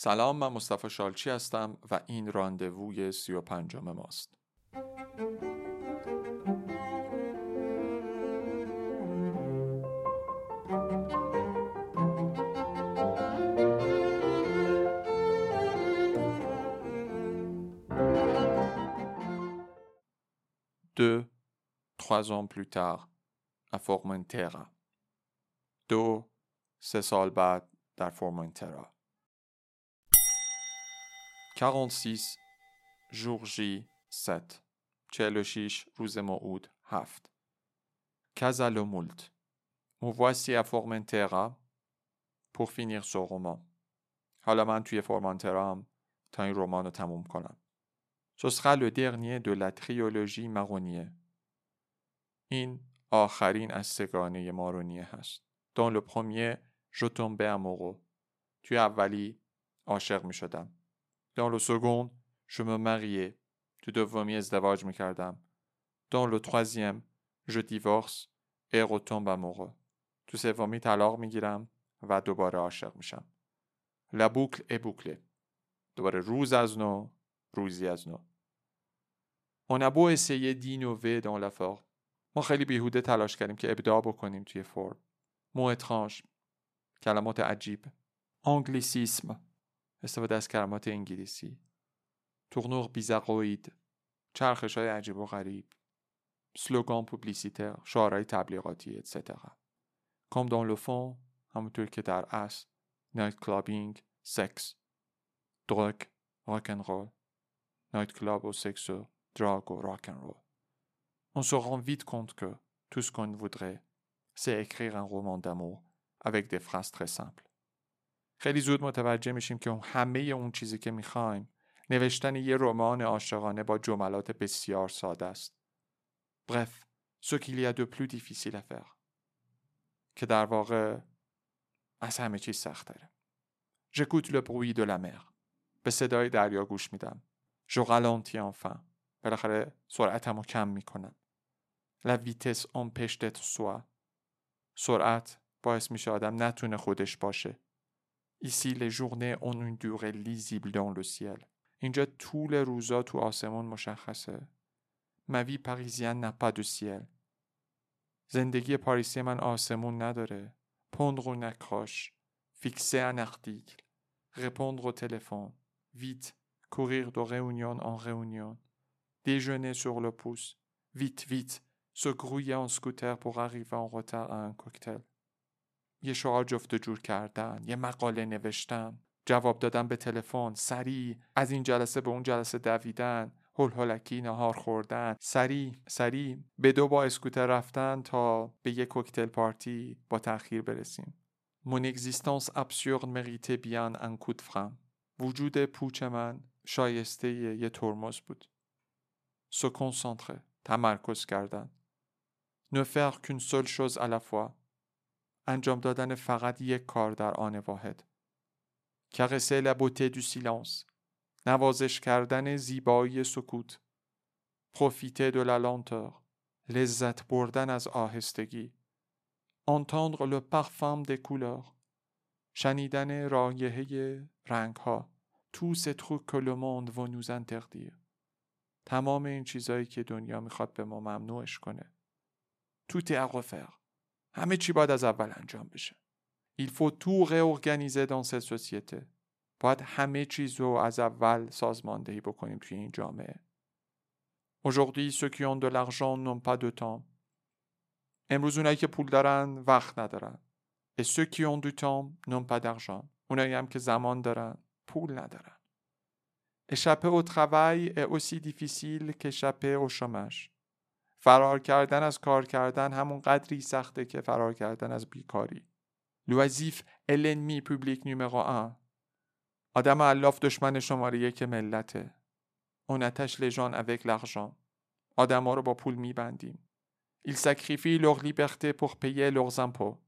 سلام من مصطفی شالچی هستم و این راندووی سی و پنجم ماست Deux, trois ans plus tard. دو سه سال بعد در فورمنترا 46 jour J 7 46 روز موعود 7 Casa Le Moult me voici à Formentera pour finir ce roman حالا من توی فورمانترا تا این رمان رو تموم کنم Ce sera le dernier de la trilogie Marronnier این آخرین از سگانه مارونیه هست دان لو پرومیه جو توی اولی عاشق می شدم Dans le second, je me mariais. تو دومی ازدواج می کردم. Dans le troisième, je divorce et retombe amoureux. تو سومی طلاق می گیرم و دوباره عاشق میشم. La boucle est bouclée. دوباره روز از نو، روزی از نو. On a beau essayer d'innover dans la forme. ما خیلی بیهوده تلاش کردیم که ابداع بکنیم توی فرم. مو اترانج. کلمات عجیب. انگلیسیسم. استفاده از کلمات انگلیسی. تورنور بیزاقوید چرخش های عجیب و غریب. سلوگان پوبلیسیتر شعارهای تبلیغاتی اتسترا کام دان لو همونطور که در اصل Nightclubbing sex drugs rock'n'roll night club و سکس و drug و rock'n'roll On se rend vite compte que tout ce qu'on voudrait, c'est écrire un roman d'amour avec des phrases très simples. خیلی زود متوجه میشیم که همه اون چیزی که می‌خوایم نوشتن یه رمان عاشقانه با جملات بسیار ساده است. Bref, ce qu'il y a de plus difficile. که در واقع از همه چیز سخت داره. J'écoute le bruit de la. به صدای دریا گوش میدم. Je ralentis enfin. بالاخره سرعتم رو کم می‌کنم. La vitesse empêche d'être soi. سرعت باعث میشه آدم نتونه خودش باشه. Ici, les journées ont une durée lisible dans le ciel. اینجا طول روزا تو آسمون مشخصه. Ma vie parisienne n'a pas de ciel. زندگی پاریسی من آسمون نداره. Pondre une accroche. Fixer un article. Répondre au téléphone. Vite. Courir de réunion en réunion. Déjeuner sur le pouce. Vite, vite. Se grouiller en scooter pour arriver en retard à un cocktail. یه شعار جفت جور کردن یه مقاله نوشتن جواب دادن به تلفن سریع از این جلسه به اون جلسه دویدن هل هلکی نهار خوردن سریع سریع به دو با اسکوتر رفتن تا به یه کوکتل پارتی با تأخیر برسیم absurde méritait bien un coup de frein. وجود پوچ من شایسته یه ترمز بود. Se concentrer. تمرکز کردن. Faire qu'une seule chose à. انجام دادن فقط یک کار در آن واحد. کرسه لبوته دو سیلانس نوازش کردن زیبایی سکوت پروفیته دو لالانتر لذت بردن از آهستگی entendre le parfum des couleurs شنیدن رایحه رنگ ها que le monde va nous interdire. تمام این چیزایی که دنیا می‌خواد به ما ممنوعش کنه. À refaire. همه چی باید از اول انجام بشه. Il faut tout réorganiser dans cette société. باید همه چیز رو از اول سازماندهی بکنیم توی این جامعه. Aujourd'hui, ceux qui ont de l'argent n'ont pas de temps. امروز اونایی که پول دارن وقت ندارن. Et ceux qui ont du temps n'ont pas d'argent. اونایی هم که زمان دارن پول ندارن. Échapper au travail est aussi difficile qu'échapper au chômage. فرار کردن از کار کردن همون قدری سخته که فرار کردن از بیکاری. لوازیف النمی پوبلیک نومرو 1 آدم علاف دشمن شماره یک ملته. اونتش لژان اوک لارژان آدم ها رو با پول میبندیم. Il sacrifie leur liberté pour payer leurs impôts.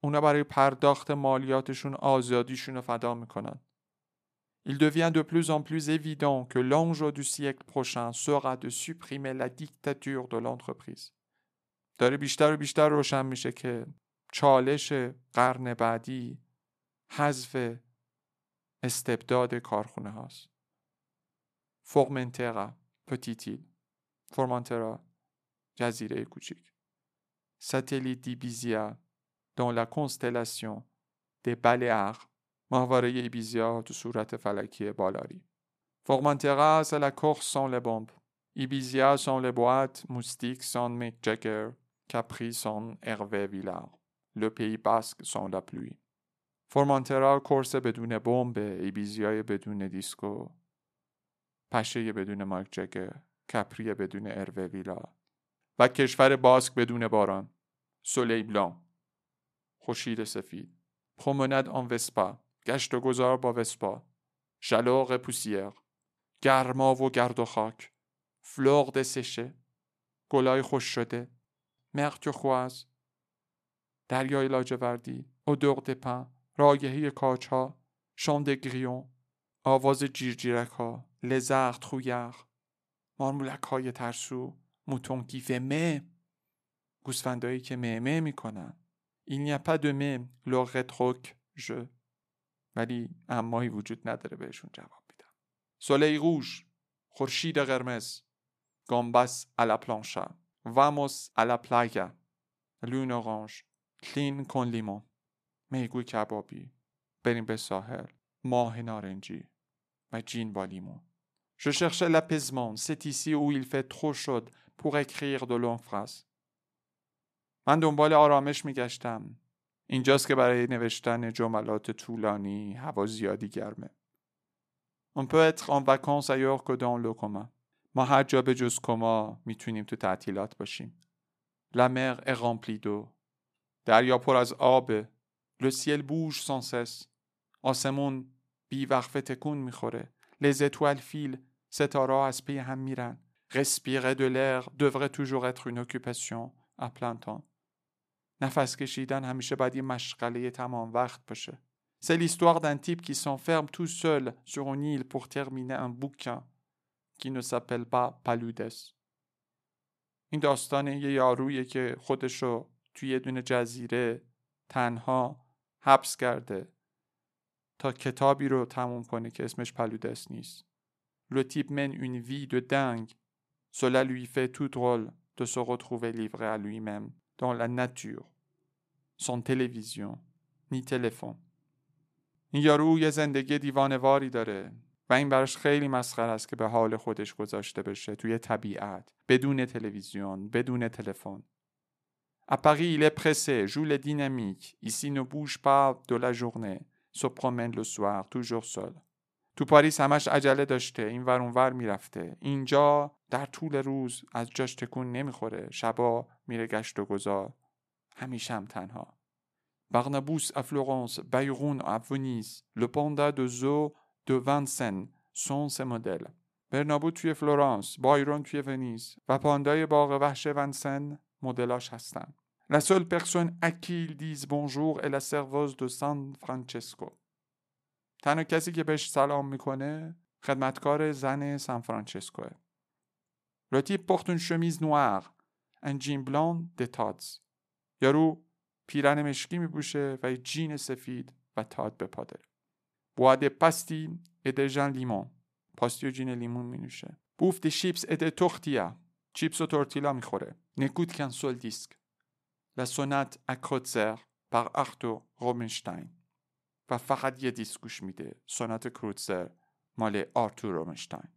اونا برای پرداخت مالیاتشون آزادیشون رو فدا می‌کنن. Il devient de plus en plus évident que l'enjeu du siècle prochain sera de supprimer la dictature de l'entreprise. داره بیشتر و بیشتر روشن میشه که چالش قرن بعدی حذف استبداد کارخونه هاست. فورمنترا پتیتیل فورمانترا جزیره کوچیک ساتلیت دیبیزیا dans la constellation des Baléares ماهواره ایبیزیا تو صورت فلکی بالاری. c'est la Corse sans les bombes. Ibiza sans les boîtes, Moustique sans Mick Jagger, Capri sans Hervé Vilard. Le Pays Basque sans la pluie. Formentera کورس بدون بمب ایبیزای بدون دیسکو. پشه بدون مایک جگر کپری بدون اروه ویلا و کشور باسک بدون باران. Soleil blanc خورشید سفید. Promenade en Vespa. گشت و گذار با وسپا. Chaleur, poussière گرما و گرد و خاک. Fleurs desséchées گلای خشک شده. Mer turquoise. دریای لاجوردی. Odeur des pins رایحه کاج ها Chant des grillons. آواز جیرجیرک ها Lézards trouillards مارمولک های ترسو. Moutons qui font mê. گوسفندایی که مه می‌کنن. این n'y a pas de leur ولی امایی وجود نداره بهشون جواب میدم سولی روش خورشید قرمز گامبس الا پلانشا واموس الا پلایا لون اورانج کلین کن لیمون میگوی کبابی بریم به ساحل ماه نارنجی و جین با لیمون Je cherchais l'apaisement, c'est ici où il fait trop chaud pour écrire de longues phrases. من دنبال آرامش میگشتم. اینجاست که برای نوشتن جملات طولانی هوا زیادی گرمه. On peut être en vacances ailleurs que dans le commun. ما هر جا به جز کما می‌تونیم تو تعطیلات باشیم. La mer est remplie d'eau. دریا پر از آبه. Le ciel bouge sans cesse. آسمون بی وقفه تکون می‌خوره. Les étoiles filent. ستاره از پی هم میرن. Respirer de l'air devrait toujours être une occupation à plein temps. نفس کشیدن همیشه باید یه مشغله تمام وقت باشه. C'est l'histoire d'un type qui s'enferme tout seul sur une île pour terminer un bouquin qui ne s'appelle pas Paludes. این داستان یه یارویه که خودشو توی یه دونه جزیره تنها حبس کرده تا کتابی رو تموم کنه که اسمش پلودس نیست. Le type mène une vie de dingue. Cela lui fait tout drôle de se retrouver livré à lui-même dans la nature, sans télévision ni téléphone. این یارو یه زندگی دیوانواری داره و این براش خیلی مسخره است که به حال خودش گذاشته بشه توی طبیعت بدون تلویزیون بدون تلفن À Paris, il est pressé, joue les dynamiques. Ici, ne bouge pas de la journée. Se promène le soir, toujours seul. تو پاریس همش عجله داشته این ور اونور می‌رفته اینجا در طول روز از جاش تکون نمی‌خوره شبا میره گشت و گذار همیشه تنها. Barnabooth à Florence, Byron à Venise, le panda du zoo de Vincennes, sont ses modèles. برنابو توی فلورانس، بایرون توی ونیز و پاندای باغ وحش ونسن مدل‌هاش هستن. La seule personne à qui il dise bonjour est la du San Francisco. تنها کسی که بهش سلام می‌کنه، خدمتکار زن سان فرانچسکو. Il porte une chemise noire, un jean blanc et des یارو پیرن مشکی میپوشه و جین سفید و Tod's به پا داره. Boit des pastis et des gin-limón. پاستی و جین لیمون می نوشه. Bouffe des chips et des tortillas. چیپس و تورتیلا می‌خوره. نکود کن سول دیسک. La sonate à Kreutzer par Arthur Rubinstein. و فقط یه دیسک گوش میده. سونات کروتزر مال آرتور رومنشتاین.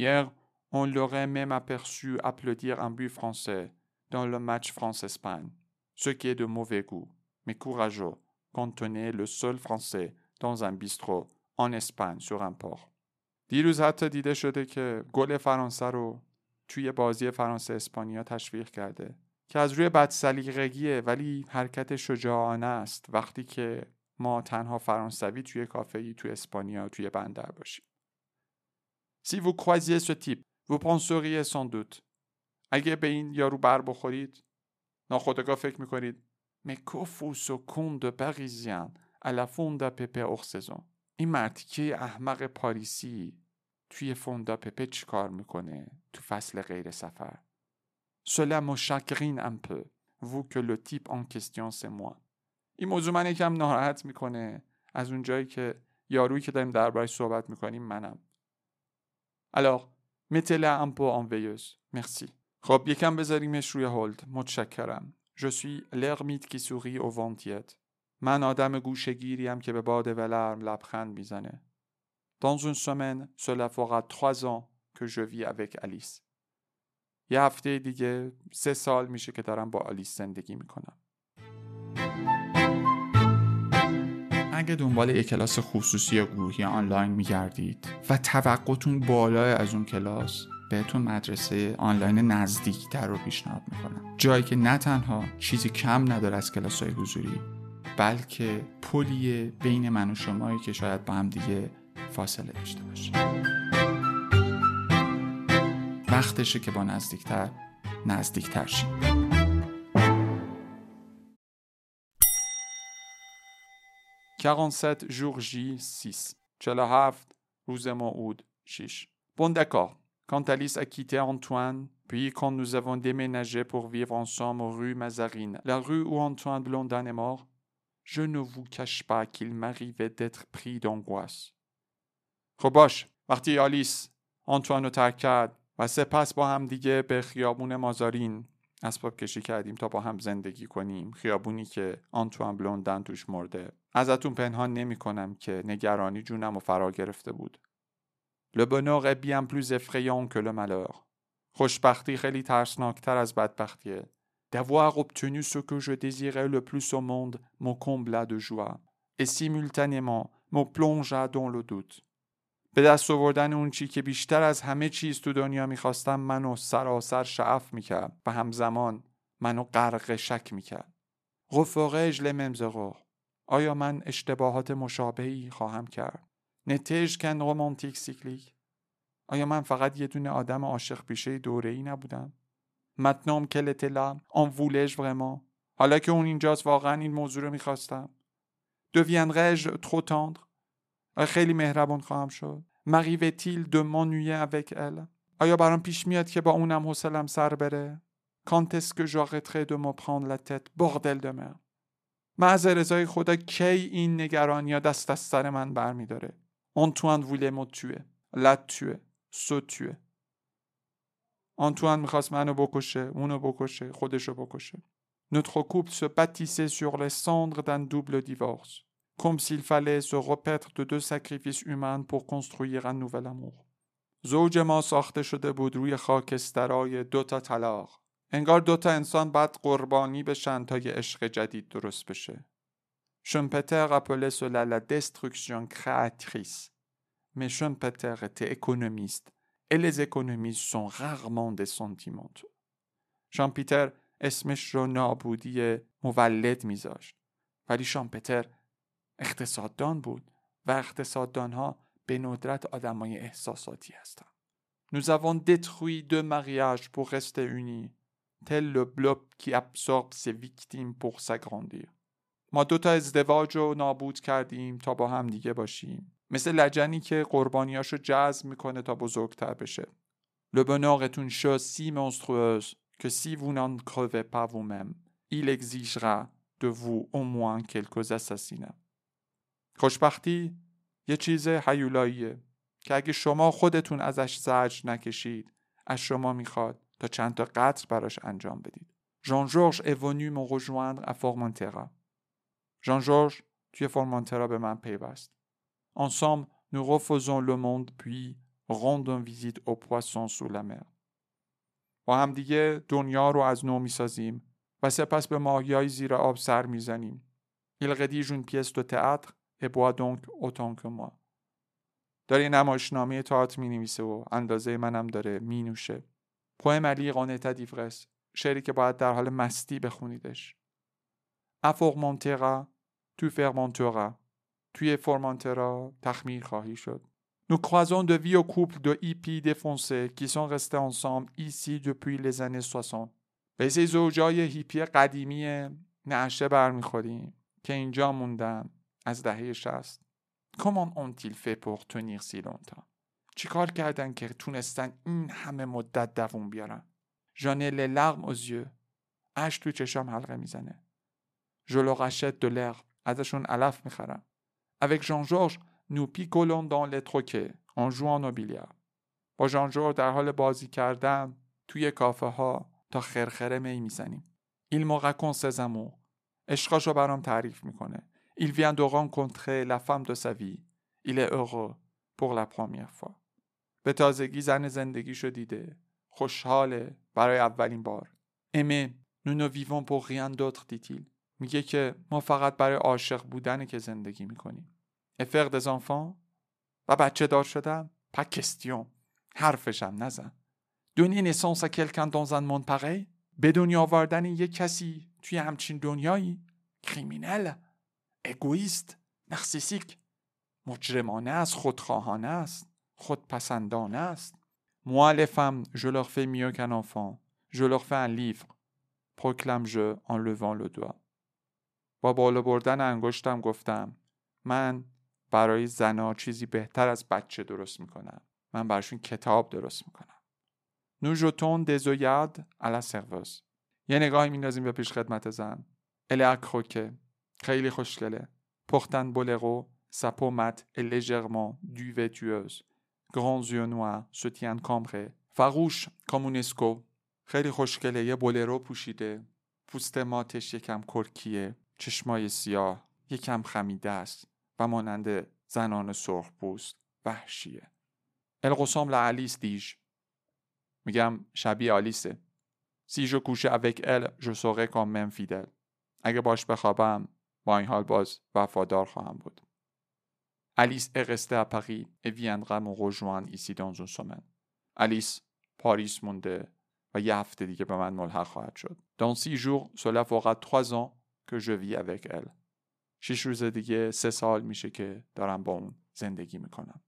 Hier, on l'aurait même aperçu applaudir un but français dans le match France-Espagne, ce qui est de mauvais goût, mais courageux, quand on est le seul français dans un bistrot en Espagne sur un port. دیروز حتی دیده شده که گل فرانسه رو توی بازی فرانسه اسپانیا تشویق کرده که از روی بدسلیقگیه ولی حرکت شجاعانه است وقتی که ما تنها فرانسوی توی کافه توی اسپانیا توی بندر باشیم. Si vous croisiez ce type, vous penseriez sans doute اگه به این یارو بر بخورید ناخودآگاه فکر می‌کنید. Parisien à la fonda pepe hors saison. این مرتیکه احمق پاریسی؟ توی فوندا پپه چی کار می‌کنه؟ تو فصل غیر سفر. Un peu. Vous que le type en question c'est moi. این موضوع من یکم ناراحت می‌کنه. از اون جایی که یارویی که داریم دربارش صحبت می‌کنیم منم. Alors mettez-la un peu en veilleuse merci خب یکم بذاریمش روی هولد متشکرم Je suis l'ermite qui sourit au vent tiède من آدم گوشگیریم که به باد ولرم لبخند می‌زنه. Dans une semaine, cela fera trois ans que je vis avec Alice. یه هفته دیگه سه سال میشه که دارم با آلیس زندگی می‌کنم. اگه دنبال یک کلاس خصوصی یا گروهی آنلاین میگردید و توقعتون بالای از اون کلاس بهتون مدرسه آنلاین نزدیکتر رو پیشنهاد می‌کنم. جایی که نه تنها چیزی کم نداره از کلاس های حضوری بلکه پلیه بین من و شمایی که شاید با هم دیگه فاصله داشته باشه. وقتشه که با نزدیکتر نزدیکتر شیم. 47 jours J 6 47 روز موعود 6 Bon d'accord. Quand Alice a quitté Antoine, puis quand nous avons déménagé pour vivre ensemble rue Mazarine, la rue où Antoine Blondin est mort, je ne vous cache pas qu'il m'arrivait d'être pris d'angoisse. خب باش وقتی آلیس آنتوان رو ترک کرد و سپس با هم دیگه به خیابون مازارین اسباب کشی کردیم تا با هم زندگی کنیم خیابونی که آنتوان بلوندن توش مرده ازتون پنهان نمی کنم که نگرانی جونم و فرا گرفته بود Le bonheur est bien plus effrayant que le malheur. خوشبختی خیلی ترسناکتر از بدبختیه. D'avoir obtenu ce que je désirais le plus au monde me combla de joie et simultanément me plongea dans le doute. به دست آوردن اون چی که بیشتر از همه چیز تو دنیا می‌خواستم منو سراسر شعف می‌کرد و همزمان منو غرق شک می‌کرد. غفاقش لممزغور. آیا من اشتباهات مشابهی خواهم کرد؟ نتیج کن رومانتیک سیکلیک آیا من فقط یه دونه آدم عاشق پیشه دوره ای نبودم؟ متنام کلتلا آن وولش vraiment حالا که اون اینجاست واقعا این موضوع رو می‌خواستم deviendrai-je trop خیلی مهربان خواهم شد. m'arrive-t-il de m'ennuyer avec elle. آیا برام پیش میاد که با اونم حوصلم سر بره؟ Que j'arrêterai de me prendre la tête؟ Bordel de merde. من از رضای خدا کی این نگرانی ها دست از سر من برمیداره؟ آنتوان ووله مو توه لت توه سو توه آنتوان می‌خواست منو بکشه اونو بکشه خودشو بکشه. Notre couple se bâtissait sur les cendres d'un double comme s'il fallait se repaître de deux sacrifices humains pour construire un nouvel amour. زوج ما ساخته شده بود روی خاکسترای دوتا طلاق. انگار دوتا انسان بعد قربانی بشن تا یه عشق جدید درست بشه. Schumpeter appelait cela la destruction créatrice. Mais Schumpeter était économiste et les économistes sont rarement des sentimentaux. شامپیتر اسمش رو نابودی مولد میذاشت ولی شامپتر اقتصاددان بود و اقتصاددانها به ندرت آدمای احساساتی هستند. Nous avons détruit deux mariages pour rester unis, tel le blob qui absorbe ses victimes pour s'agrandir. ما دو تا ازدواج رو نابود کردیم تا با هم دیگه باشیم. مثل لجنی که قربانیاشو جذب می‌کنه تا بزرگتر بشه. Le bonheur est une chose si monstrueuse que si vous n'en crevez pas vous-même, il exigera de vous au moins quelques assassinats. خوشبختی یه چیز حیولاییه که اگه شما خودتون ازش زجر نکشید از شما می‌خواد تا چند تا قتل براش انجام بدید. ژان جورج venu me rejoindre à Formentera. ژان جورج توی فرمانترا به من پیوست. Ensemble, nous refaisons le monde puis rendons visite aux poissons sous la mer. با هم دیگه دنیا رو از نو می‌سازیم و سپس به ماهیای زیر آب سر می‌زنیم. Il rédige une pièce de théâtre et boit donc autant que moi. داره نمایشنامه تئاتر می نویسه و اندازه منم داره می نوشه. پویم علی قانتا دیفرس شعری که باید در حال مستی بخونیدش. افورمانترا تو فرمانترا توی فرمانترا تخمیر خواهی شد. Nous croisons de vieux couples de hippies défoncés qui sont restés ensemble ici depuis les années 60. به زوجای هیپی قدیمی نعشه برمیخوریم که اینجا موندن از دهه 60. Comment ont-ils fait pour tenir si longtemps? چیکار کردن که تونستن این همه مدت دووم بیارن؟ Larmes aux yeux. اش تو چشام حلقه می‌زنه. Achète de l'herbe. ازشون علف می‌خرم. Avec Jean-Georges, nous picolons dans les troquets en jouant au billard. با ژان در حال بازی کردن توی کافه ها تا خرخره می می‌زنیم. Me raconte ses amours. عشقاشو برام تعریف می‌کنه. Il vient de rencontrer la femme de sa vie. Il est heureux pour la première fois. به تازگی زن زندگیشو دیده. خوشحاله برای اولین بار. Nous ne vivons pour rien d'autre, dit-il. میگه که ما فقط برای عاشق بودن که زندگی می‌کنیم. Faire des enfants و بچه دار pas question. حرفشم نزن. Quelqu'un dans un monde pareil؟ به دنیا آوردن یک کسی توی همچین دنیایی؟ کریمینل؟ اگویست؟ نرسیسیک؟ مجرمانه است خودخواهانه است خودپسندانه است Moi, je leur fais mieux qu'un enfant. Je leur fais un livre. proclame-je. با بالا بردن انگشتم گفتم من برای زنا چیزی بهتر از بچه درست می‌کنم. من براشون کتاب درست می‌کنم. Des œillades à la serveuse. یه نگاهی میندازیم به پیشخدمت زن. Est à croquer. خیلی خوشگله. Portant boléro sa peau mate légèrement duveteuse grands yeux noirs se tient cambrée farouche comme une squaw. خیلی خوشگله یه بولرو پوشیده. پوست ماتش یکم کرکیه. چشمای سیاه. یکم خمیده است. و مانند زنان سرخ پوست. وحشیه. القسام لعلیس دیش. میگم شبیه آلیسه. سیجو کوشه اوک ال جو سوغه کام من اگه باش بخوابم با این حال باز وفادار خواهم بود. Alice est restée à Paris et viendra me rejoindre ici dans une semaine. پاریس مونده و یه هفته دیگه به من ملحق خواهد شد. Dans six jours, cela fera trois ans que je vis avec elle. روز دیگه سه سال میشه که دارم با اون زندگی می‌کنم.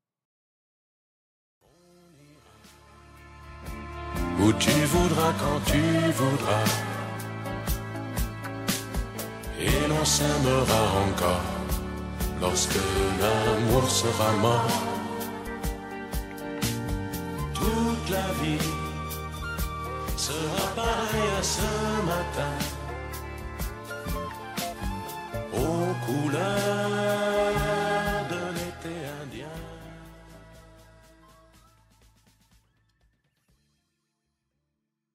Où tu voudras quand tu voudras. Et l'on s'aimera encore lorsque l'amour sera mort. Toute la vie sera pareille à ce matin. Aux couleurs